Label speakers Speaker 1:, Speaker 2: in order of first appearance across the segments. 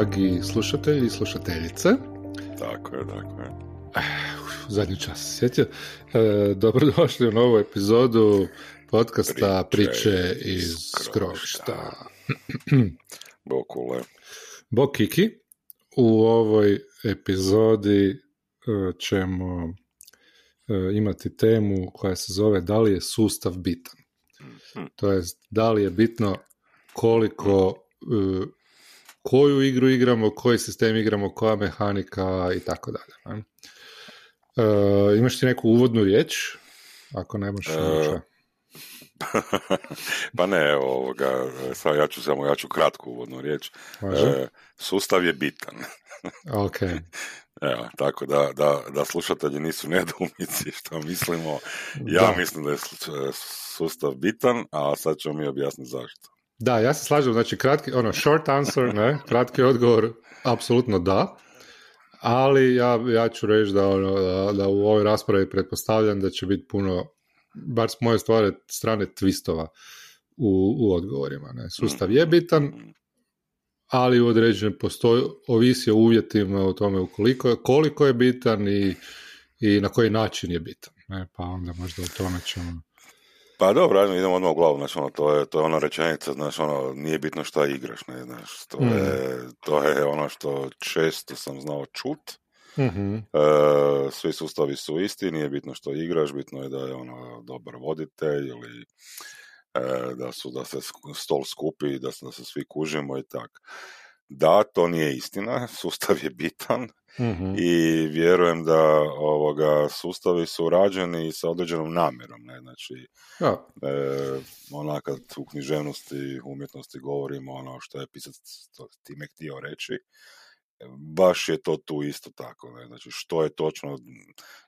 Speaker 1: Dragi slušatelji i slušateljice.
Speaker 2: Tako je, tako je.
Speaker 1: Zadnji čas sjetio. Uh, dobrodošli u novu epizodu podcasta Priče, Priče iz Skrovišta.
Speaker 2: Bokule.
Speaker 1: Bok Kiki. U ovoj epizodi uh, ćemo imati temu koja se zove da li je sustav bitan. Mm-hmm. To jest, da li je bitno koliko koju igru igramo, koji sistem igramo, koja mehanika i tako dalje. Uh, imaš ti neku uvodnu riječ? Ako nemaš... Uh,
Speaker 2: pa ne, ovoga, sad ja ću samo, ja ću kratku uvodnu riječ. Uh, sustav je bitan.
Speaker 1: ok.
Speaker 2: Evo, tako da, da, da slušatelji nisu nedoumici što mislimo. Ja da. mislim da je sustav bitan, a sad ćemo mi objasniti zašto.
Speaker 1: Da, ja se slažem, znači kratki, ono, short answer, ne, kratki odgovor, apsolutno da, ali ja, ja ću reći da, ono, da, da u ovoj raspravi pretpostavljam da će biti puno, bar s moje stvari, strane twistova u, u odgovorima. Ne. Sustav je bitan, ali u određenom postoji, ovisi o uvjetima o tome ukoliko, koliko je bitan i, i na koji način je bitan. Ne, pa onda možda o tome ćemo
Speaker 2: pa dobro, ajmo, idemo odmah u glavu, znači, ono, to je, to je ona rečenica, znači, ono, nije bitno šta igraš, ne, znaš, to, mm. je, to je ono što često sam znao čut, mm-hmm. e, svi sustavi su isti, nije bitno što igraš, bitno je da je ono dobar voditelj ili e, da su, da se stol skupi, da, da se svi kužimo i tak. Da, to nije istina, sustav je bitan, mm i vjerujem da ovoga sustavi su rađeni sa određenom namjerom, ne, znači ja. e, ona kad u književnosti umjetnosti govorimo ono što je pisac time htio reći, baš je to tu isto tako, ne, znači što je točno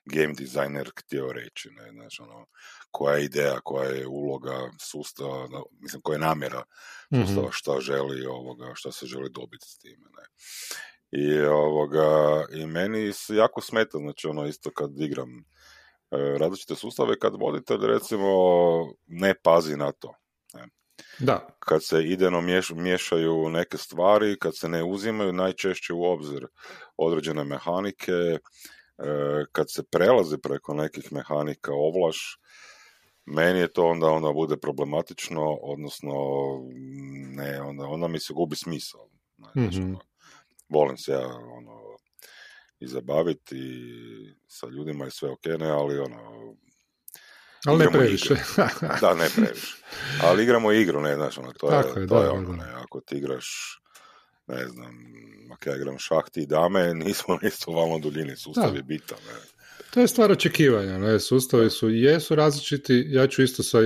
Speaker 2: game designer htio reći, ne, znači ono, koja je ideja, koja je uloga sustava, mislim koja je namjera sustava, mm šta želi ovoga, šta se želi dobiti s time, ne. I, ovoga, I meni se jako smeta, znači ono isto kad igram e, različite sustave, kad voditelj recimo ne pazi na to.
Speaker 1: Da.
Speaker 2: Kad se ideno miješ, miješaju neke stvari, kad se ne uzimaju najčešće u obzir određene mehanike, e, kad se prelazi preko nekih mehanika ovlaš, meni je to onda onda bude problematično, odnosno ne, onda, onda mi se gubi smisao. Znači, mm-hmm volim se ja ono, i zabaviti sa ljudima i sve ok, ne, ali ono,
Speaker 1: ali ne previše.
Speaker 2: da, ne previše. Ali igramo igru, ne, znaš, ono, to je, to da, je ono, ne, ako ti igraš, ne znam, ako ja igram šah ti dame, nismo isto valno duljini, sustav da. je bitan, ne.
Speaker 1: To je stvar očekivanja, ne, sustavi su, jesu različiti, ja ću isto sa uh,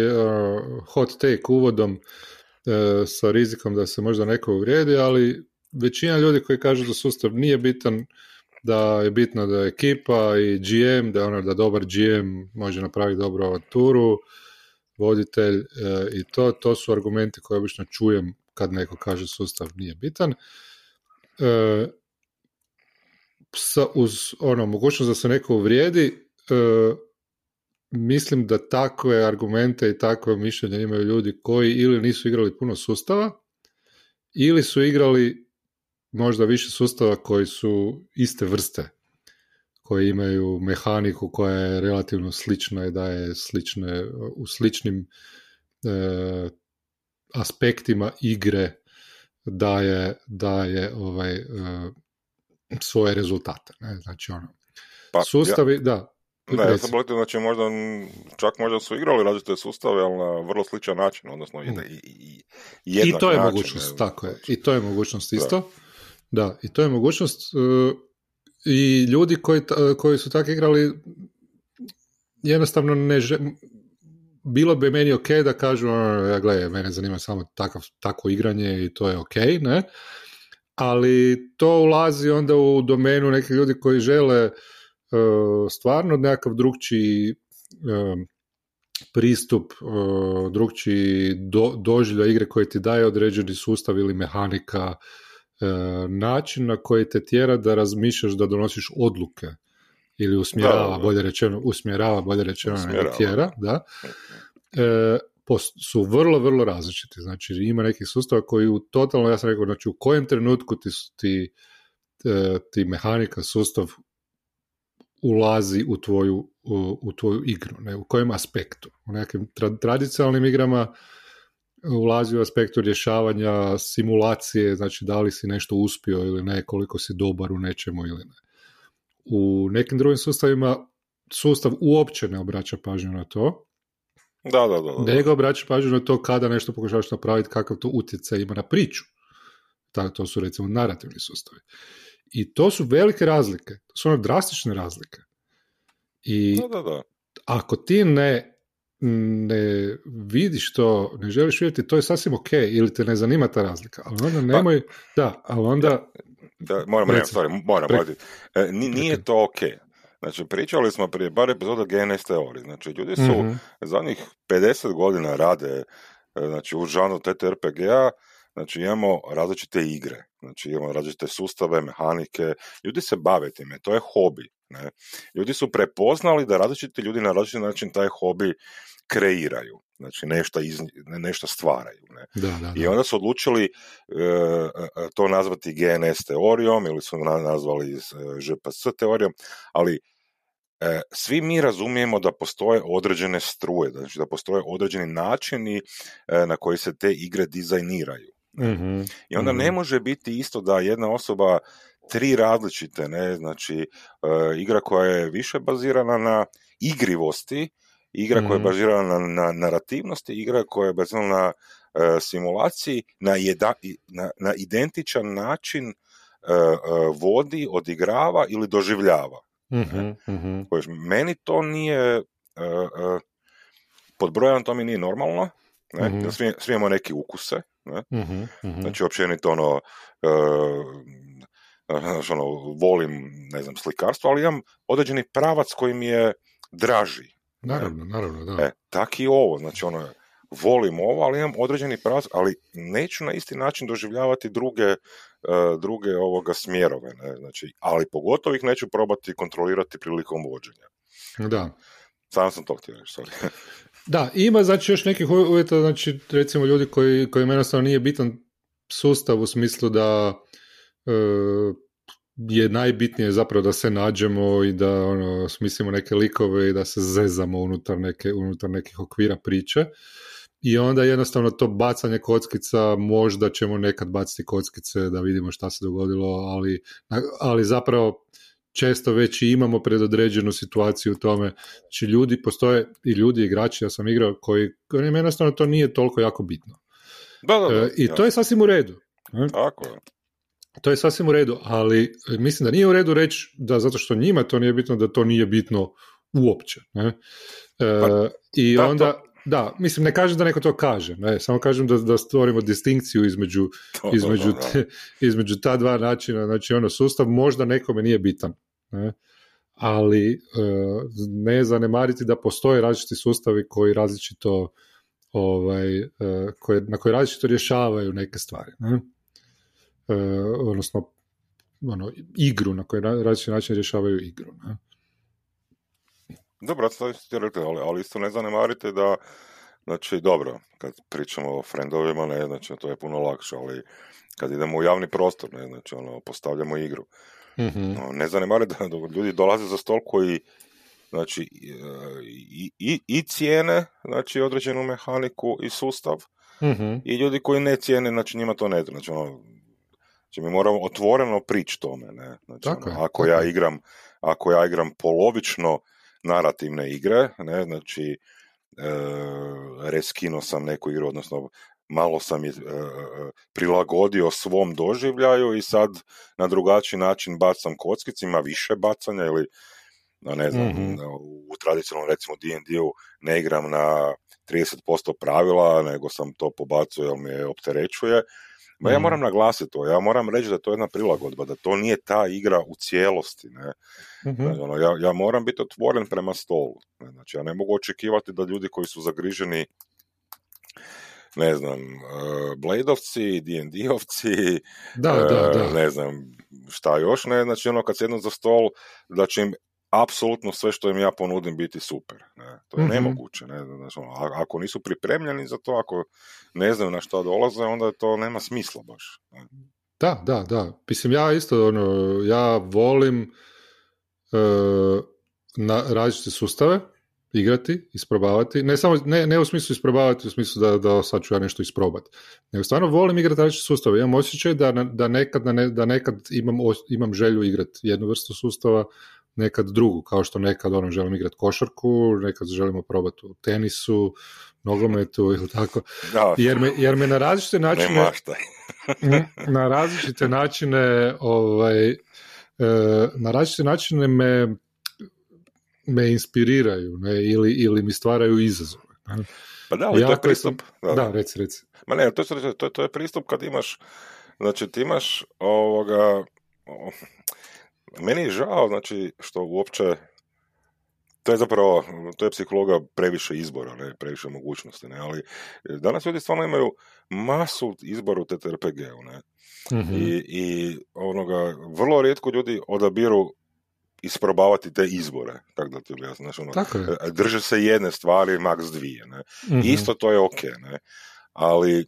Speaker 1: hot take uvodom, uh, sa rizikom da se možda neko uvrijedi, ali većina ljudi koji kažu da sustav nije bitan, da je bitno da je ekipa i GM, da ono da dobar GM može napraviti dobru avanturu, voditelj e, i to, to su argumenti koje obično čujem kad neko kaže sustav nije bitan. E, sa, uz ono, mogućnost da se neko uvrijedi, e, mislim da takve argumente i takve mišljenja imaju ljudi koji ili nisu igrali puno sustava, ili su igrali možda više sustava koji su iste vrste, koji imaju mehaniku koja je relativno slična i daje slične, u sličnim e, aspektima igre daje, daje ovaj, e, svoje rezultate. Ne? Znači ono, pa, sustavi,
Speaker 2: ja,
Speaker 1: da.
Speaker 2: Ne, ja sam znači možda, čak možda su igrali različite sustave, ali na vrlo sličan način, odnosno i, i, i,
Speaker 1: I to je način, mogućnost, ne, tako je, i to je mogućnost isto. Da. Da, i to je mogućnost uh, i ljudi koji, koji su tako igrali jednostavno ne že, bilo bi meni ok da kažu ja gledaj, mene zanima samo takav, takvo igranje i to je ok, ne? Ali to ulazi onda u domenu nekih ljudi koji žele uh, stvarno nekakav drugčiji uh, pristup, drugčiji do, doživlja igre koji ti daje određeni sustav ili mehanika E, način na koji te tjera da razmišljaš da donosiš odluke ili usmjerava, bolje rečeno, usmjerava, bolje rečeno, usmjerava. tjera, da. E, su vrlo, vrlo različiti. Znači, ima nekih sustava koji u totalno, ja sam rekao, znači u kojem trenutku ti, ti, e, ti mehanika, sustav ulazi u tvoju, u, u tvoju igru, ne, u kojem aspektu. U nekim tradicionalnim igrama ulazi u aspektu rješavanja simulacije, znači da li si nešto uspio ili ne, koliko si dobar u nečemu ili ne. U nekim drugim sustavima sustav uopće ne obraća pažnju na to,
Speaker 2: da, da, da.
Speaker 1: Nego obraća pažnju na to kada nešto pokušavaš napraviti, kakav to utjecaj ima na priču. Ta, to su recimo narativni sustavi. I to su velike razlike. To su ono drastične razlike. I
Speaker 2: da, da, da.
Speaker 1: ako ti ne ne vidiš to, ne želiš vidjeti, to je sasvim ok, ili te ne zanima ta razlika, ali onda pa- nemoj, da, ali onda...
Speaker 2: Da, moram, sorry, moram, e, nije to ok. Znači, pričali smo prije bar epizoda GNS teorije. Znači, ljudi su mm zadnjih 50 godina rade e, znači, u žanu TTRPG-a, znači imamo različite igre, znači imamo različite sustave, mehanike, ljudi se bave time, to je hobi. Ne? Ljudi su prepoznali da različiti ljudi na različiti način taj hobi kreiraju, znači nešto, iz, nešto stvaraju. Ne?
Speaker 1: Da, da, da.
Speaker 2: I onda su odlučili e, e, to nazvati GNS teorijom ili su nazvali ŽPS teorijom, ali E, svi mi razumijemo da postoje određene struje, znači da postoje određeni načini e, na koji se te igre dizajniraju.
Speaker 1: mm
Speaker 2: I onda ne mhm. može biti isto da jedna osoba tri različite, ne, znači e, igra koja je više bazirana na igrivosti, igra koja je mhm. bazirana na, na narativnosti, igra koja je bazirana na simulaciji, na, na, na identičan način vodi, odigrava ili doživljava.
Speaker 1: Mm-hmm,
Speaker 2: Meni to nije, pod brojem to mi nije normalno, ne? Mm-hmm. Svi, svi imamo neki ukuse, ne?
Speaker 1: Mm-hmm,
Speaker 2: znači općenito ono, znači, ono, volim, ne znam, slikarstvo, ali imam određeni pravac koji mi je draži.
Speaker 1: Naravno, naravno, da. E,
Speaker 2: tak i ovo, znači ono, volim ovo, ali imam određeni pravac, ali neću na isti način doživljavati druge, e, druge ovoga smjerove, ne? Znači, ali pogotovo ih neću probati kontrolirati prilikom vođenja.
Speaker 1: Da.
Speaker 2: Sam sam to htio reći, sorry.
Speaker 1: Da, ima znači još nekih uvjeta, znači recimo ljudi koji, koji jednostavno nije bitan sustav u smislu da e, je najbitnije zapravo da se nađemo i da ono, smislimo neke likove i da se zezamo unutar, neke, unutar nekih okvira priče i onda jednostavno to bacanje kockica, možda ćemo nekad baciti kockice da vidimo šta se dogodilo, ali, ali zapravo često već i imamo predodređenu situaciju u tome. Znači ljudi postoje i ljudi igrači, ja sam igrao koji, koji jednostavno to nije toliko jako bitno.
Speaker 2: Da, da, da,
Speaker 1: e, I to je sasvim u redu.
Speaker 2: Tako
Speaker 1: To je sasvim u redu, ali mislim da nije u redu reći da zato što njima to nije bitno, da to nije bitno uopće. Ne? E, pa, I onda, da, mislim, ne kažem da neko to kaže, ne, samo kažem da, da stvorimo distinkciju između, između, između ta dva načina, znači ono, sustav možda nekome nije bitan, ne, ali e, ne zanemariti da postoje različiti sustavi koji različito ovaj, e, koje, na koji različito rješavaju neke stvari, ne, e, odnosno ono, igru, na koji različiti način rješavaju igru, ne.
Speaker 2: Dobro, to ste rekli, ali, ali isto ne zanemarite da, znači, dobro, kad pričamo o friendovima, ne, znači, to je puno lakše, ali kad idemo u javni prostor, ne, znači, ono, postavljamo igru.
Speaker 1: Mm-hmm.
Speaker 2: No, ne zanemarite da ljudi dolaze za stol koji, znači, i, i, i cijene, znači, određenu mehaniku i sustav,
Speaker 1: mm-hmm.
Speaker 2: i ljudi koji ne cijene, znači, njima to ne znači, ono, Znači mi moramo otvoreno prići tome, ne? Znači, ono, ako ja igram, ako ja igram polovično narativne igre, ne, znači e, reskino sam neku igru, odnosno malo sam je e, prilagodio svom doživljaju i sad na drugačiji način bacam kockice, ima više bacanja ili ne znam, mm u tradicionalnom recimo D&D-u ne igram na 30% pravila, nego sam to pobacio jer me opterećuje, Ma ja mm. moram naglasiti to, ja moram reći da to je jedna prilagodba, da to nije ta igra u cijelosti. Ne?
Speaker 1: mm
Speaker 2: Ono, ja, ja moram biti otvoren prema stolu. Ne? Znači, ja ne mogu očekivati da ljudi koji su zagriženi ne znam, uh, Bladeovci, D&D-ovci,
Speaker 1: da, da, da.
Speaker 2: ne znam šta još, ne, znači ono kad sjednu za stol, da će im apsolutno sve što im ja ponudim biti super. Ne? To je mm nemoguće. Ne? Znači, ono, ako nisu pripremljeni za to, ako ne znaju na što dolaze, onda to nema smisla baš. Ne?
Speaker 1: Da, da, da. Mislim, ja isto, ono, ja volim uh, na različite sustave igrati, isprobavati. Ne, samo, ne, ne u smislu isprobavati, u smislu da, da sad ću ja nešto isprobati. Nego stvarno volim igrati različite sustave. Imam osjećaj da, da, nekad, da nekad imam, imam želju igrati jednu vrstu sustava, nekad drugu, kao što nekad ono, želim igrati košarku, nekad želimo probati u tenisu, nogometu ili tako. Jer me, jer me na različite načine na različite načine ovaj, e, na različite načine me me inspiriraju ne, ili, ili mi stvaraju izazove. Ne.
Speaker 2: Pa da, ali to je pristup.
Speaker 1: da, da, reci, reci.
Speaker 2: Ma ne, to, to, to je pristup kad imaš, znači ti imaš ovoga, meni je žao, znači, što uopće to je zapravo, to je psihologa previše izbora, ne, previše mogućnosti, ne, ali danas ljudi stvarno imaju masu izbora u TTRPG-u, ne, mm I, i onoga, vrlo rijetko ljudi odabiru isprobavati te izbore, tako da ti objasnim, znači, ono, drže se jedne stvari, maks dvije, ne, mm isto to je ok, ne, ali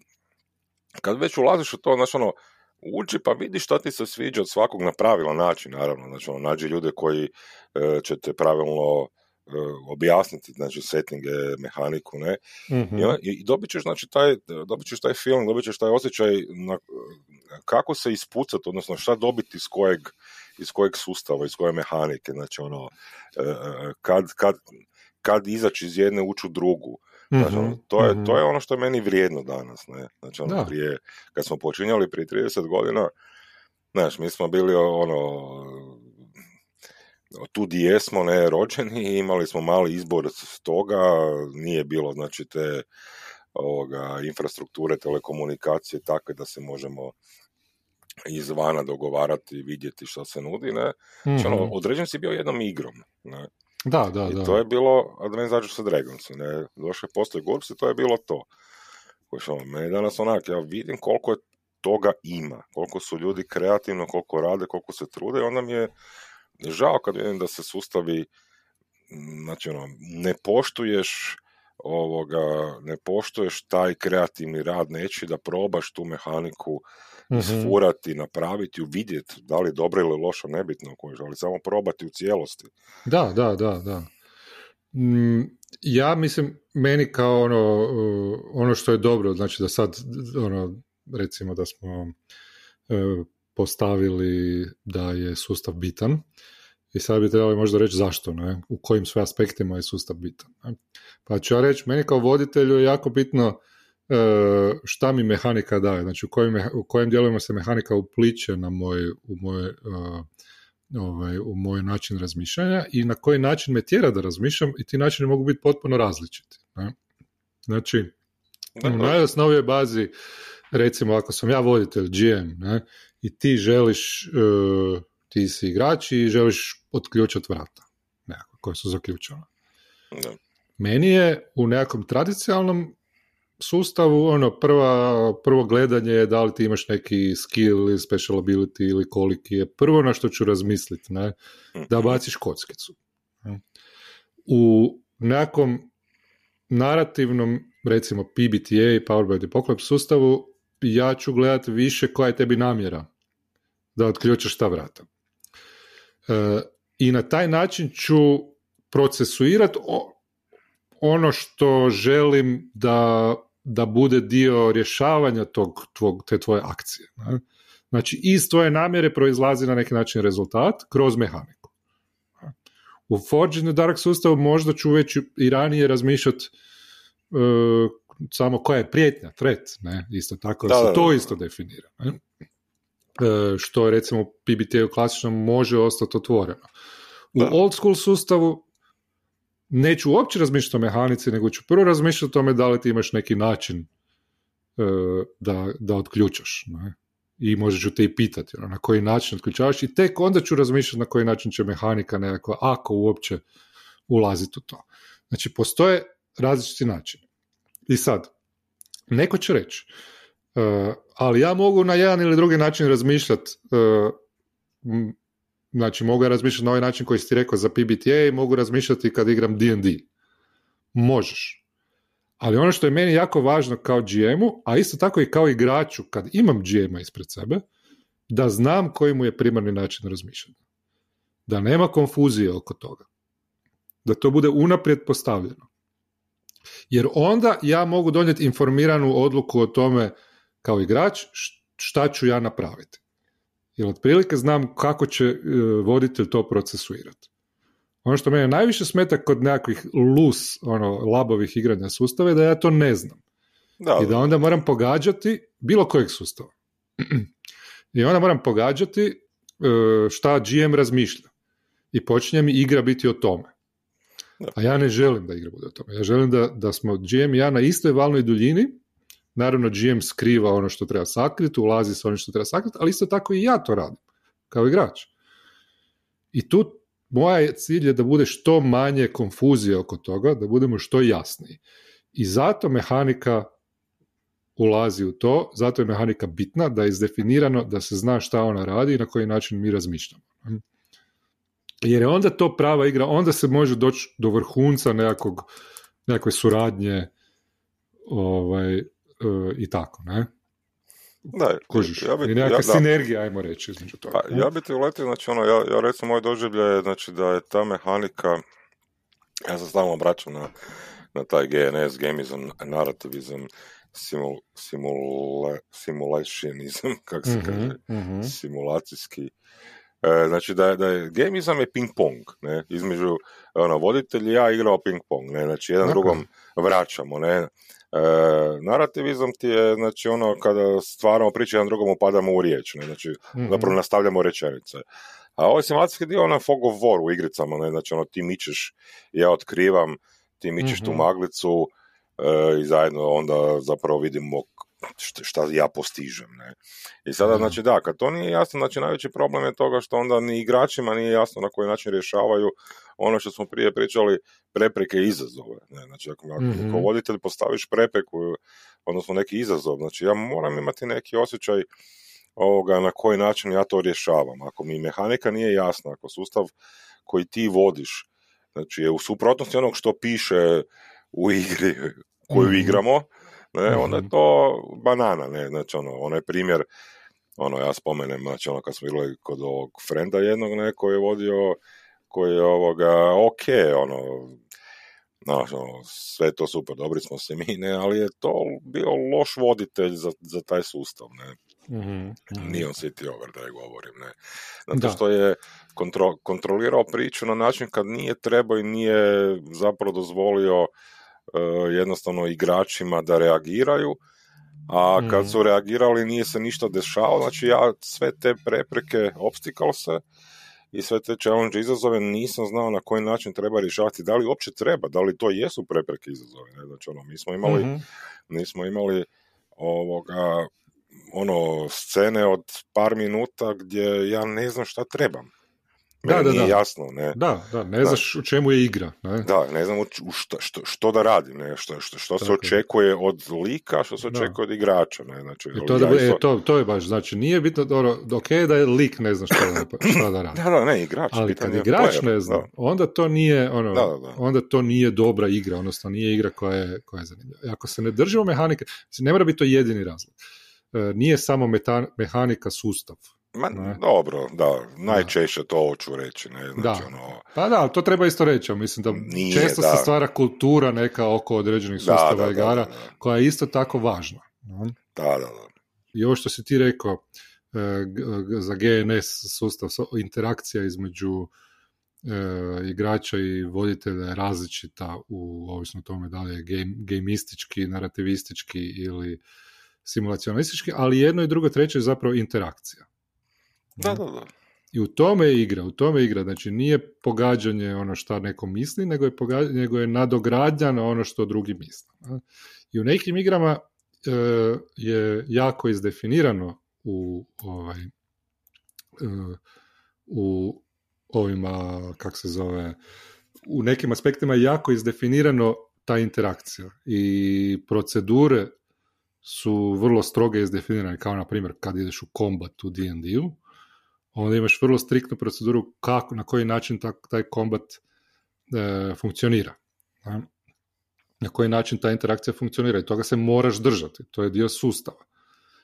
Speaker 2: kad već ulaziš u to, znači, ono, uči pa vidi šta ti se sviđa od svakog na pravilan način, naravno, znači ono, nađi ljude koji e, će te pravilno e, objasniti, znači settinge, mehaniku, ne, mm I, i dobit ćeš, znači, taj, dobit ćeš taj film, dobit ćeš taj osjećaj na, kako se ispucati, odnosno šta dobiti iz kojeg, iz kojeg sustava, iz koje mehanike, znači ono, e, e, kad, kad, kad izaći iz jedne ući u drugu, Znači, ono, to, je, to je ono što je meni vrijedno danas. Ne? Znači, ono, prije, kad smo počinjali prije 30 godina, znaš, mi smo bili ono, tu di jesmo ne rođeni, imali smo mali izbor toga, nije bilo znači te ovoga, infrastrukture, telekomunikacije takve da se možemo izvana dogovarati i vidjeti što se nudi, ne. Znači, ono, mhm. određen si bio jednom igrom, ne.
Speaker 1: Da, da,
Speaker 2: I
Speaker 1: da.
Speaker 2: to je bilo Dungeons sa Dragons, ne, došle postoje GURPS i to je bilo to. Koji meni danas onak, ja vidim koliko je toga ima, koliko su ljudi kreativno, koliko rade, koliko se trude, onda mi je žao kad vidim da se sustavi, znači ono, ne poštuješ ovoga, ne poštuješ taj kreativni rad, neći da probaš tu mehaniku mm-hmm. isfurati, napraviti, uvidjeti da li je dobro ili loša, nebitno ali samo probati u cijelosti.
Speaker 1: Da, da, da, da. Mm, ja mislim, meni kao ono, ono što je dobro, znači da sad, ono, recimo da smo e, postavili da je sustav bitan, i sad bi trebali možda reći zašto, ne? u kojim sve aspektima je sustav bitan. Ne? Pa ću ja reći, meni kao voditelju je jako bitno e, šta mi mehanika daje, znači u kojim, u kojim dijelovima se mehanika upliče na moj, u moj, e, ovaj, u moj način razmišljanja i na koji način me tjera da razmišljam i ti načini mogu biti potpuno različiti. Ne? Znači, u najosnovijoj bazi, recimo ako sam ja voditelj GM ne, i ti želiš, e, ti si igrač i želiš otključati vrata nekako, koja su zaključena. Meni je u nekakvom tradicionalnom sustavu, ono, prva, prvo gledanje je da li ti imaš neki skill ili special ability ili koliki je prvo na što ću razmisliti, ne, da mhm. baciš kockicu. U nekom narativnom, recimo PBTA, Power by Apocalypse sustavu, ja ću gledati više koja je tebi namjera da otključaš ta vrata. E, I na taj način ću procesuirati ono što želim da da bude dio rješavanja tog, tvog, te tvoje akcije. Ne? Znači, iz tvoje namjere proizlazi na neki način rezultat kroz mehaniku. U Forge in the Dark sustavu možda ću već i ranije razmišljati uh, samo koja je prijetnja, threat, ne? isto tako da, se to isto definira. Ne? Uh, što recimo PBT u klasičnom može ostati otvoreno. U old school sustavu neću uopće razmišljati o mehanici, nego ću prvo razmišljati o tome da li ti imaš neki način e, da, da otključaš. Ne? I možda ću te i pitati ono, na koji način otključavaš i tek onda ću razmišljati na koji način će mehanika nekakva, ako uopće ulaziti u to. Znači, postoje različiti načini. I sad, neko će reći, uh, ali ja mogu na jedan ili drugi način razmišljati uh, Znači, mogu ja razmišljati na ovaj način koji si ti rekao za PBTA i mogu razmišljati kad igram D&D. Možeš. Ali ono što je meni jako važno kao GM-u, a isto tako i kao igraču kad imam GM-a ispred sebe, da znam koji mu je primarni način razmišljanja. Da nema konfuzije oko toga. Da to bude unaprijed postavljeno. Jer onda ja mogu donijeti informiranu odluku o tome kao igrač šta ću ja napraviti. Jer otprilike znam kako će e, voditelj to procesuirati. Ono što mene najviše smeta kod nekakvih lus, ono, labovih igranja sustava je da ja to ne znam. Da, I da onda moram pogađati bilo kojeg sustava. I onda moram pogađati e, šta GM razmišlja. I počinje mi igra biti o tome. A ja ne želim da igra bude o tome. Ja želim da, da smo GM i ja na istoj valnoj duljini. Naravno, GM skriva ono što treba sakriti, ulazi sa onim što treba sakriti, ali isto tako i ja to radim, kao igrač. I tu moja cilj je da bude što manje konfuzije oko toga, da budemo što jasniji. I zato mehanika ulazi u to, zato je mehanika bitna, da je izdefinirano, da se zna šta ona radi i na koji način mi razmišljamo. Jer je onda to prava igra, onda se može doći do vrhunca nekakvog, nekakve suradnje ovaj, e, i tako, ne?
Speaker 2: Da,
Speaker 1: Kužiš, ja bi, i nekakva ja, sinergija, ajmo reći, između toga.
Speaker 2: Pa, ja bi ti uletio, znači, ono, ja, ja recimo, moj doživljaj je, znači, da je ta mehanika, ja se stalno obraćam na, na taj GNS, gamizam, narativizam, simul, simula, simulationizam, kako se mm kaže, mm simulacijski, E, znači da, da je gamizam je ping pong, ne, između ono, voditelj i ja igrao ping pong, ne, znači jedan drugom vraćamo, ne, narativizam ti je, znači, ono, kada stvaramo priče, jedan drugom upadamo u riječ, ne, znači, mm zapravo nastavljamo rečenice. A ovaj simulacijski dio, ono, fog of war u igricama, ne, znači, ono, ti mičeš, ja otkrivam, ti mičeš tu mhm. maglicu e, i zajedno onda zapravo vidimo šta ja postižem. Ne? I sada, mhm. znači da, kad to nije jasno, znači najveći problem je toga što onda ni igračima nije jasno na koji način rješavaju ono što smo prije pričali, prepreke i izazove. Ne? Znači, ako, mm voditelj postaviš prepreku, odnosno neki izazov, znači ja moram imati neki osjećaj ovoga, na koji način ja to rješavam. Ako mi mehanika nije jasna, ako sustav koji ti vodiš, znači je u suprotnosti onog što piše u igri koju mhm. igramo, ne, onda je mhm. to banana, ne, znači ono, onaj primjer, ono, ja spomenem, znači ono, kad smo bili kod ovog frenda jednog, ne, koji je vodio, koji je ovoga, ok, ono, Znaš, ono, sve to super, dobri smo se mi, ne, ali je to bio loš voditelj za, za taj sustav, ne. Mm-hmm. Nije on city over, da je govorim, ne. Zato što je kontro, kontrolirao priču na način kad nije trebao i nije zapravo dozvolio jednostavno igračima da reagiraju, a kad mhm. su reagirali nije se ništa dešavalo, znači ja sve te prepreke, se i sve te challenge izazove nisam znao na koji način treba rješavati, da li uopće treba, da li to jesu prepreke izazove, ne? znači ono, mi smo imali, mm nismo imali ovoga, ono, scene od par minuta gdje ja ne znam šta trebam da, da, da. jasno, ne.
Speaker 1: Da, da, ne znaš u čemu je igra. Ne?
Speaker 2: Da, ne znam što, što, što da radim, ne, što, što, što se očekuje od lika, što se očekuje od igrača, ne, znači...
Speaker 1: E, to, da, e, to, to je baš, znači nije bitno, dobro, ok da je lik ne zna što da, da radi.
Speaker 2: da, da, ne, igrač.
Speaker 1: Ali kad igrač ne zna, onda to nije, ono, onda to nije dobra igra, odnosno nije igra koja je, koja je zanimljiva. Ako se ne držimo mehanike, ne mora biti to jedini razlog. E, nije samo mehanika sustav
Speaker 2: Ma, dobro, da, najčešće to hoću reći. Ne? Znači,
Speaker 1: da.
Speaker 2: Ono...
Speaker 1: Pa da, to treba isto reći, mislim da Nije, često se stvara kultura neka oko određenih sustava igara koja je isto tako važna.
Speaker 2: Da, da, da.
Speaker 1: I ovo što si ti rekao e, za GNS sustav, interakcija između e, igrača i voditelja je različita u ovisno tome da li je game, gamistički, narativistički ili simulacionistički, ali jedno i drugo treće je zapravo interakcija.
Speaker 2: Da, da, da.
Speaker 1: I u tome je igra, u tome je igra. Znači nije pogađanje ono što neko misli, nego je, pogađanje, nego je nadogradnja na ono što drugi misle. I u nekim igrama e, je jako izdefinirano u ovaj e, u ovima, kak se zove, u nekim aspektima je jako izdefinirano ta interakcija i procedure su vrlo stroge izdefinirane, kao na primjer kad ideš u kombat u D&D-u, onda imaš vrlo striktnu proceduru kako, na koji način taj kombat e, funkcionira. Na koji način ta interakcija funkcionira i toga se moraš držati. To je dio sustava.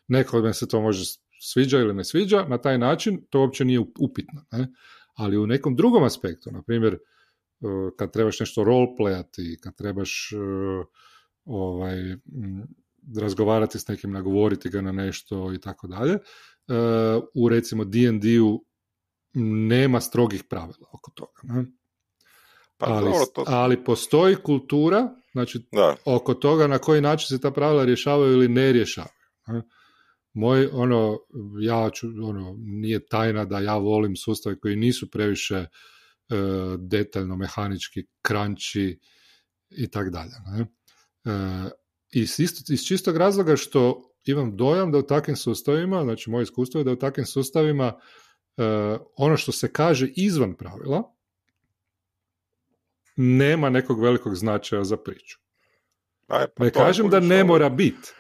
Speaker 1: Nekome se to može sviđa ili ne sviđa, na taj način to uopće nije upitno. Ne? Ali u nekom drugom aspektu, na primjer, e, kad trebaš nešto roleplayati, kad trebaš e, ovaj, razgovarati s nekim, nagovoriti ga na nešto i tako dalje, u recimo D&D-u nema strogih pravila oko toga. Ne? Pa, ali, ali postoji kultura, znači oko toga na koji način se ta pravila rješavaju ili ne rješavaju. Ne? Moj, ono, ja ću, ono, nije tajna da ja volim sustave koji nisu previše e, detaljno, mehanički, kranči i tak dalje. Ne? E, iz, iz čistog razloga što imam dojam da u takvim sustavima, znači moje iskustvo je da u takvim sustavima e, ono što se kaže izvan pravila nema nekog velikog značaja za priču. Pa ne kažem da ne mora biti,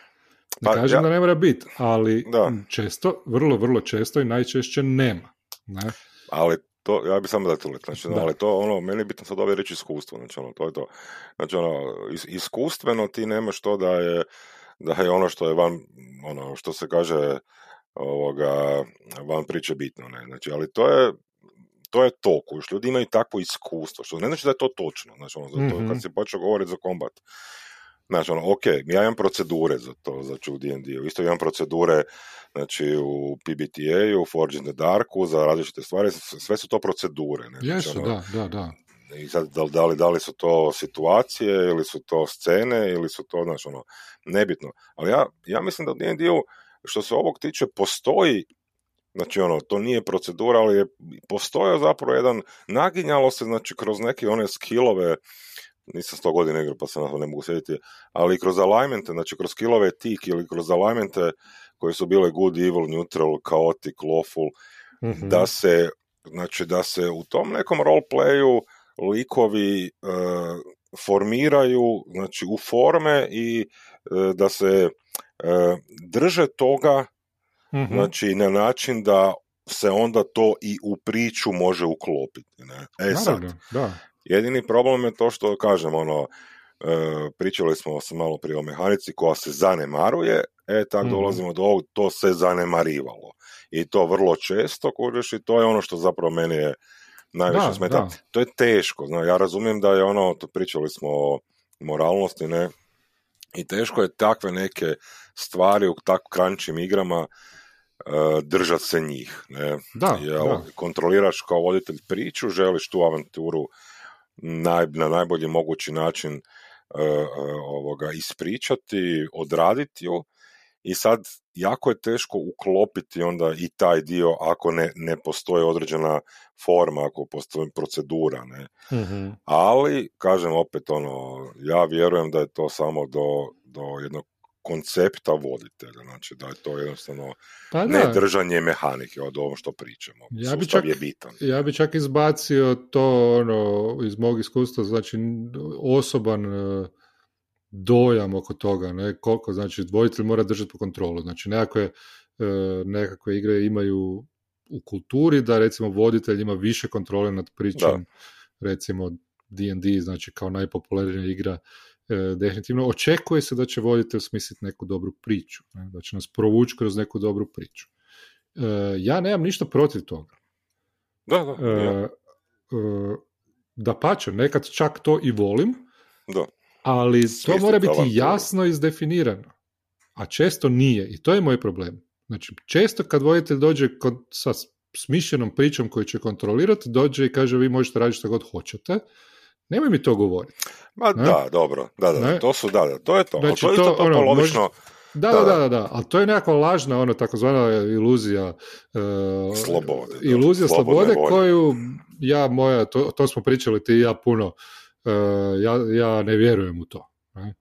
Speaker 1: ne pa, kažem da ne mora biti, ali često, vrlo, vrlo često i najčešće nema. Ne?
Speaker 2: Ali to, ja bih samo da tu znači, ali to, ono, meni je bitno sad ovdje reći iskustvo, znači, ono, to je to. Znači, ono, iskustveno ti nemaš to da je, da je ono što je van, ono, što se kaže, ovoga, van priče bitno, ne, znači, ali to je, to je to, kojiš, ljudi imaju takvo iskustvo, što ne znači da je to točno, znači, ono, zato, kad mhm. si počeo govoriti za kombat, Znači, ono, ok, ja imam procedure za to, znači u D&D-u. Isto imam procedure, znači u PBTA-u, u Forge in the Darku, za različite stvari, sve su to procedure. Ne?
Speaker 1: Jesu, znači, ono, da, da, da.
Speaker 2: I sad, da li, da li su to situacije, ili su to scene, ili su to, znači, ono, nebitno. Ali ja, ja mislim da u D&D-u, što se ovog tiče, postoji Znači, ono, to nije procedura, ali je postoje zapravo jedan, naginjalo se, znači, kroz neke one skillove, nisam sto godina igrao pa se na to ne mogu sjetiti, ali kroz alignmente, znači kroz skillove tik ili kroz alignmente koje su bile good, evil, neutral, chaotic, lawful, mm da se znači da se u tom nekom roleplayu likovi uh, formiraju znači u forme i uh, da se uh, drže toga mm znači na način da se onda to i u priču može uklopiti. Ne? E sad, da. Jedini problem je to što, kažem, ono, e, pričali smo se malo prije o mehanici koja se zanemaruje, e tako mhm. dolazimo do ovog, to se zanemarivalo. I to vrlo često, kužiš, i to je ono što zapravo meni je najviše smeta. To je teško, zna, ja razumijem da je ono, to pričali smo o moralnosti, ne, i teško je takve neke stvari u tako krančim igrama uh, držat se njih. Ne?
Speaker 1: Da, da.
Speaker 2: Kontroliraš kao voditelj priču, želiš tu avanturu naj, na najbolji mogući način e, e, ovoga ispričati, odraditi ju i sad jako je teško uklopiti onda i taj dio ako ne, ne postoji određena forma, ako postoji procedura, ne.
Speaker 1: mm
Speaker 2: Ali, kažem opet, ono, ja vjerujem da je to samo do, do jednog koncepta voditelja, znači da je to jednostavno pa ne držanje mehanike od ovom što pričamo. Ja bi čak, je bitan.
Speaker 1: Ja bi čak izbacio to ono, iz mog iskustva, znači osoban dojam oko toga, ne, koliko, znači voditelj mora držati po kontrolu, znači nekakve, e, nekakve igre imaju u kulturi da recimo voditelj ima više kontrole nad pričom, recimo D&D, znači kao najpopularnija igra E, definitivno očekuje se da će voditelj smisliti neku dobru priču, ne? da će nas provući kroz neku dobru priču. E, ja nemam ništa protiv toga.
Speaker 2: Da, da. E,
Speaker 1: da pače, nekad čak to i volim,
Speaker 2: da.
Speaker 1: Ali to mora biti jasno izdefinirano. A često nije i to je moj problem. Znači, često kad voditelj dođe kod, sa smišljenom pričom koju će kontrolirati, dođe i kaže vi možete raditi što god hoćete, Nemoj mi to govoriti.
Speaker 2: Ma da, dobro, da, da, to su, da, da, to je to. Znači, to, je to, ono, polovično...
Speaker 1: Da, da, da, da, da, ali to je nekakva lažna, ono, takozvana iluzija uh,
Speaker 2: slobode.
Speaker 1: Iluzija slobode, slobode koju ja, moja, to, to smo pričali ti i ja puno, uh, ja, ja ne vjerujem u to. Ne?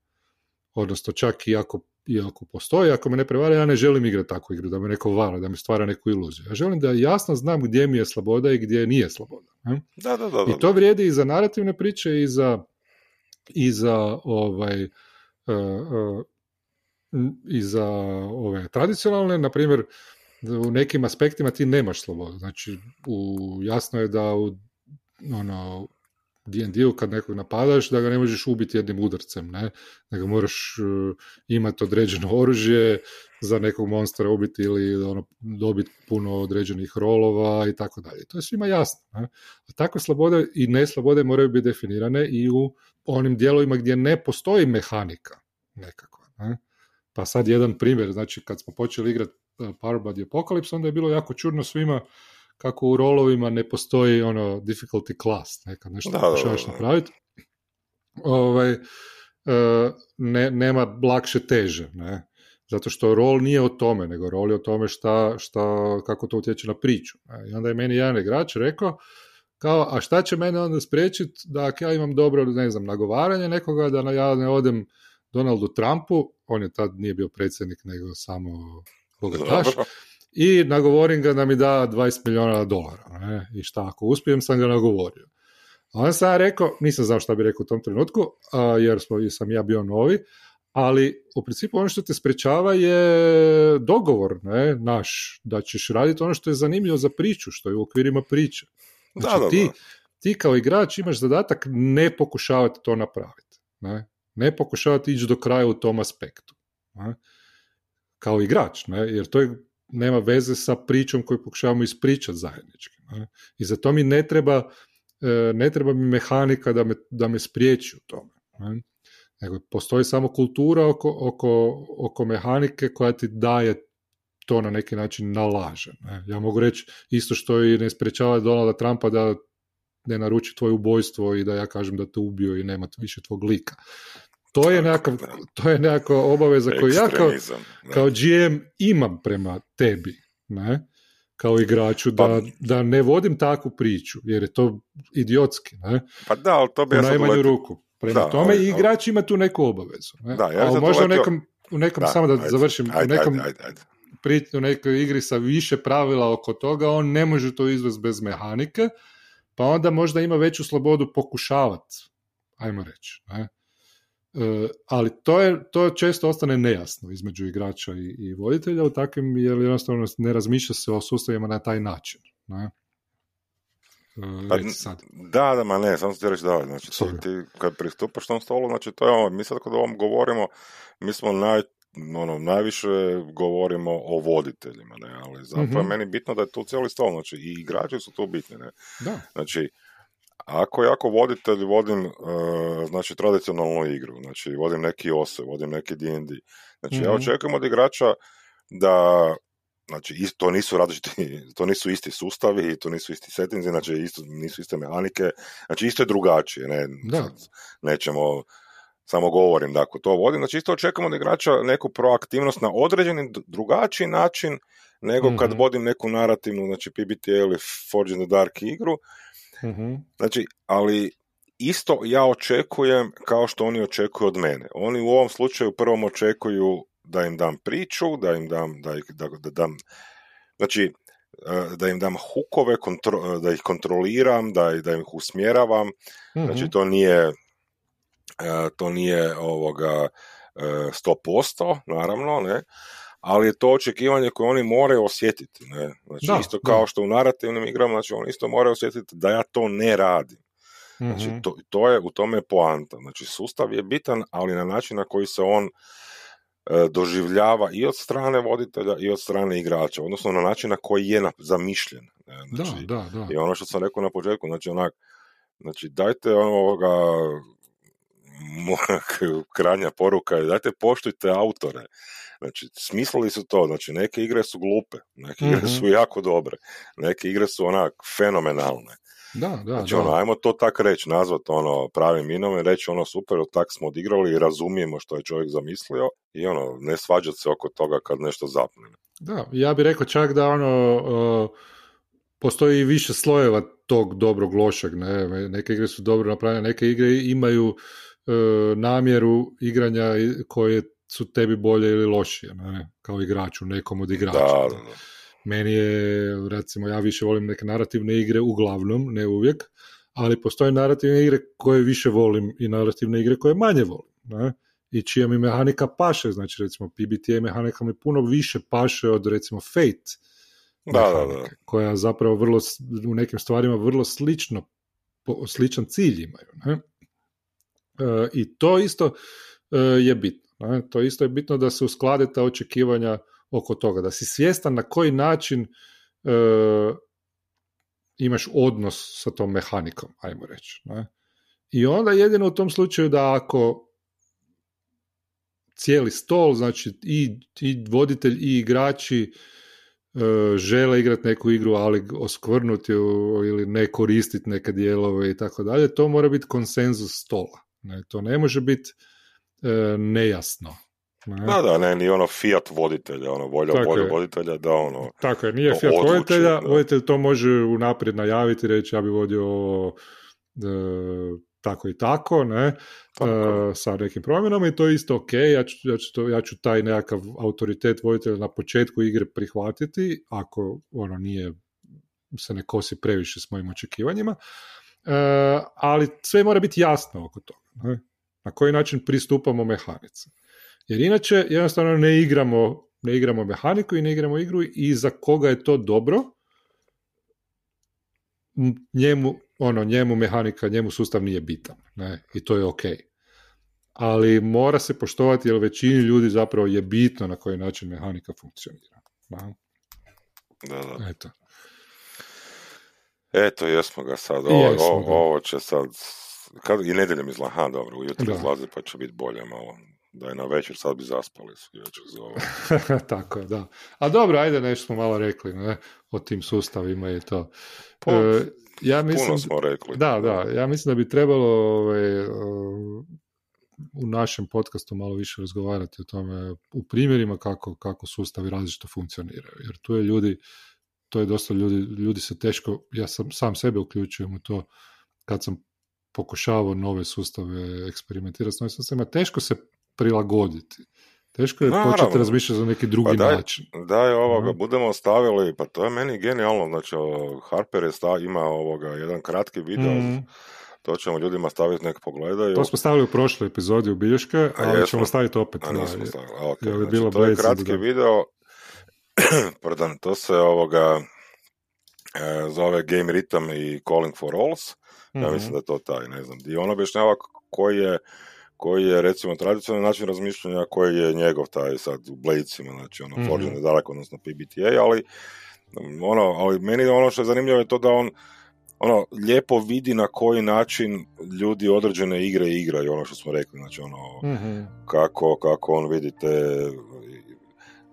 Speaker 1: Odnosno, čak i ako iako postoji, ako me ne prevara, ja ne želim igrati takvu igru, da me neko vara, da mi stvara neku iluziju. Ja želim da jasno znam gdje mi je sloboda i gdje nije sloboda.
Speaker 2: Da, da, da,
Speaker 1: I to vrijedi i za narativne priče i za, i za ovaj, uh, uh, i za ove tradicionalne, na primjer, u nekim aspektima ti nemaš slobodu. Znači, u, jasno je da u ono, D&D-u kad nekog napadaš, da ga ne možeš ubiti jednim udarcem, ne? nego moraš uh, imati određeno oružje za nekog monstera ubiti ili ono, dobiti puno određenih rolova i tako dalje. To je svima jasno. Ne? A takve slobode i neslobode moraju biti definirane i u onim dijelovima gdje ne postoji mehanika nekakva. Ne? Pa sad jedan primjer, znači kad smo počeli igrati uh, Powerbody Apocalypse, onda je bilo jako čudno svima kako u rolovima ne postoji ono difficulty class, neka nešto da, pokušavaš napraviti. Ovaj, e, ne, nema lakše teže, ne? Zato što rol nije o tome, nego rol je o tome šta, šta, kako to utječe na priču. Ne? I onda je meni jedan igrač rekao, kao, a šta će mene onda spriječiti da ako ja imam dobro, ne znam, nagovaranje nekoga, da ja ne odem Donaldu Trumpu, on je tad nije bio predsjednik, nego samo bogataš, i nagovorim ga da mi da 20 milijuna dolara. Ne? I šta, ako uspijem, sam ga nagovorio. A onda sam ja rekao, nisam znao šta bi rekao u tom trenutku, jer smo, sam ja bio novi, ali u principu ono što te sprečava je dogovor ne, naš, da ćeš raditi ono što je zanimljivo za priču, što je u okvirima priče. Znači, da, ti, ti kao igrač imaš zadatak ne pokušavati to napraviti. Ne, ne pokušavati ići do kraja u tom aspektu. Ne? Kao igrač, ne? jer to je nema veze sa pričom koju pokušavamo ispričati zajednički. Ne? I za to mi ne treba, e, ne treba mi mehanika da me, da me spriječi u tome. Ne? Nego postoji samo kultura oko, oko, oko mehanike koja ti daje to na neki način nalaže. Ja mogu reći isto što i ne sprečava Donalda Trumpa da ne naruči tvoje ubojstvo i da ja kažem da te ubio i nema više tvog lika. To je nekakav, to je nekakva obaveza koju ja kao, kao GM imam prema tebi, ne? kao igraču, da, pa, da ne vodim takvu priču, jer je to idiotski. Ne?
Speaker 2: Pa da, ali to bi
Speaker 1: u najmanju ruku. Prema da, tome i igrač ima tu neku obavezu. Ne?
Speaker 2: Da, ja
Speaker 1: ali možda u nekom, u nekom samo da završim, u nekom ajde, u nekoj igri sa više pravila oko toga, on ne može to izvesti bez mehanike, pa onda možda ima veću slobodu pokušavati, ajmo reći. Ne? E, ali to, je, to često ostane nejasno između igrača i, i voditelja u takvim, jer jednostavno ne razmišlja se o sustavima na taj način. Ne?
Speaker 2: E, pa, sad. Da, da, ma ne, samo ti reći da, znači ti, ti, kad pristupaš tom stolu, znači to je ono, mi sad kad ovom govorimo, mi smo naj, ono, najviše govorimo o voditeljima, ne, ali zapravo mm-hmm. je meni bitno da je tu cijeli stol, znači i igrači su tu bitni, ne.
Speaker 1: Da.
Speaker 2: Znači, ako ja ako voditelj vodim uh, znači tradicionalnu igru, znači vodim neki OSE, vodim neki D&D, znači mm-hmm. ja mhm. očekujem od igrača da znači to nisu različiti, to nisu isti sustavi, to nisu isti settings, znači isto, nisu iste mehanike, znači isto je drugačije, ne,
Speaker 1: da.
Speaker 2: nećemo samo govorim da ako to vodim, znači isto očekujemo od igrača neku proaktivnost na određeni drugačiji način nego kad mm-hmm. vodim neku narativnu, znači PBTA ili Forge in the Dark igru,
Speaker 1: mm
Speaker 2: Znači, ali isto ja očekujem kao što oni očekuju od mene. Oni u ovom slučaju prvom očekuju da im dam priču, da im dam, da, da, da dam, znači, e, da im dam hukove, kontro, da ih kontroliram, da, da ih usmjeravam. Znači, mhm. to nije, e, to nije ovoga 100%, e, naravno, ne, ali je to očekivanje koje oni moraju osjetiti. Ne? Znači, isto kao što u narativnim igrama, znači oni isto moraju osjetiti da ja to ne radim. Znači, mhm. to, to je, u tome je poanta. Znači, sustav je bitan, ali na način na koji se on e, doživljava i od strane voditelja i od strane igrača, odnosno na način na koji je zamišljen. Znači,
Speaker 1: da, da, da.
Speaker 2: I ono što sam rekao na početku, znači onak, znači dajte onoga kranja poruka, dajte poštujte autore. Znači, smislili su to, znači neke igre su glupe, neke igre su mhm. jako dobre, neke igre su onak fenomenalne.
Speaker 1: Da, da,
Speaker 2: znači, ono, ajmo to tak reći, nazvati ono pravim inom i reći ono super, tak smo odigrali i razumijemo što je čovjek zamislio i ono, ne svađati se oko toga kad nešto zapne.
Speaker 1: Da, ja bih rekao čak da ono, uh, postoji više slojeva tog dobrog lošeg, ne? neke igre su dobro napravljene, neke igre imaju uh, namjeru igranja koje su tebi bolje ili lošije, ne? kao igraču, nekom od igrača.
Speaker 2: Da, da,
Speaker 1: Meni je, recimo, ja više volim neke narativne igre, uglavnom, ne uvijek, ali postoje narativne igre koje više volim i narativne igre koje manje volim. Ne? I čija mi mehanika paše, znači recimo PBTA mehanika mi puno više paše od recimo Fate
Speaker 2: da, da, da.
Speaker 1: koja zapravo vrlo, u nekim stvarima vrlo slično, sličan cilj imaju. Ne? E, I to isto e, je bitno. To isto je bitno da se usklade ta očekivanja oko toga, da si svjestan na koji način e, imaš odnos sa tom mehanikom, ajmo reći. Ne? I onda jedino u tom slučaju da ako cijeli stol, znači i, i voditelj i igrači e, žele igrati neku igru, ali oskvrnuti ili ne koristiti neke dijelove i tako dalje, to mora biti konsenzus stola. Ne, to ne može biti e, nejasno.
Speaker 2: Ne. Da, da, ne, ni ono Fiat voditelja, ono volja, volja voditelja da ono...
Speaker 1: Tako je, nije Fiat odluči, voditelja, voditelj to može unaprijed najaviti, reći ja bi vodio e, tako i tako, ne, tako. Uh, sa nekim promjenama i to je isto ok, ja ću, ja, ću to, ja ću taj nekakav autoritet voditelja na početku igre prihvatiti, ako ono nije se ne kosi previše s mojim očekivanjima, uh, ali sve mora biti jasno oko toga, ne? na koji način pristupamo mehanici. Jer inače jednostavno ne igramo, ne igramo mehaniku i ne igramo igru i za koga je to dobro, njemu, ono, njemu mehanika, njemu sustav nije bitan. Ne? I to je ok. Ali mora se poštovati jer većini ljudi zapravo je bitno na koji način mehanika funkcionira.
Speaker 2: Da, da.
Speaker 1: Eto.
Speaker 2: Eto, jesmo ga sad. Ovo, jesmo ovo, ovo će sad... Kad, I nedeljom izla, ha, dobro, ujutro izlazi pa će biti bolje malo da je na večer sad bi zaspali su za
Speaker 1: Tako je, da. A dobro, ajde nešto smo malo rekli ne, o tim sustavima i to.
Speaker 2: Pa, e, ja mislim, puno smo rekli.
Speaker 1: Da, da, ja mislim da bi trebalo ovaj, u našem podcastu malo više razgovarati o tome, u primjerima kako, kako sustavi različito funkcioniraju. Jer tu je ljudi, to je dosta ljudi, ljudi se teško, ja sam sam sebe uključujem u to kad sam pokušavao nove sustave eksperimentirati s novim sustavima, teško se prilagoditi. Teško je Naravno. početi razmišljati za neki drugi
Speaker 2: pa daj,
Speaker 1: način.
Speaker 2: Ovoga, mm. budemo stavili, pa to je meni genijalno, znači Harper je sta, ima ovoga jedan kratki video, mm. to ćemo ljudima staviti nek pogledaju.
Speaker 1: To smo stavili u prošloj epizodi u bilješke, ali jesmo. ćemo staviti opet.
Speaker 2: A nismo stavili, a, okay. je znači, bilo to je kratki da. video, pardon, to se ovoga e, zove Game Rhythm i Calling for Alls, ja mhm. mislim da je to taj, ne znam, i on objašnjava koji je koji je recimo tradicionalni način razmišljanja koji je njegov taj sad u Bladesima, znači ono mm-hmm. Forging Dark, odnosno PBTA, ali ono, ali meni ono što je zanimljivo je to da on ono, lijepo vidi na koji način ljudi određene igre igraju, ono što smo rekli, znači ono, mm-hmm. kako, kako on vidi te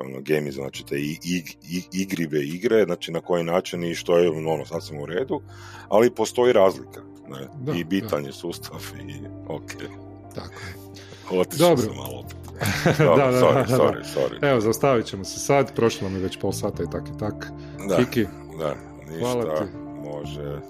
Speaker 2: ono, gemi, znači te i, i, igrive igre, znači na koji način i što je ono, sasvim u redu, ali postoji razlika, ne, da, i bitan je sustav i ok.
Speaker 1: Tako.
Speaker 2: Otišao Dobro. malo opet. Dobro, da, da, sorry, da, sorry, sorry.
Speaker 1: Evo, zaustavit ćemo se sad, prošlo mi već pol sata i tak i tak.
Speaker 2: Da,
Speaker 1: Kiki,
Speaker 2: da, ništa, Hvala ti. može...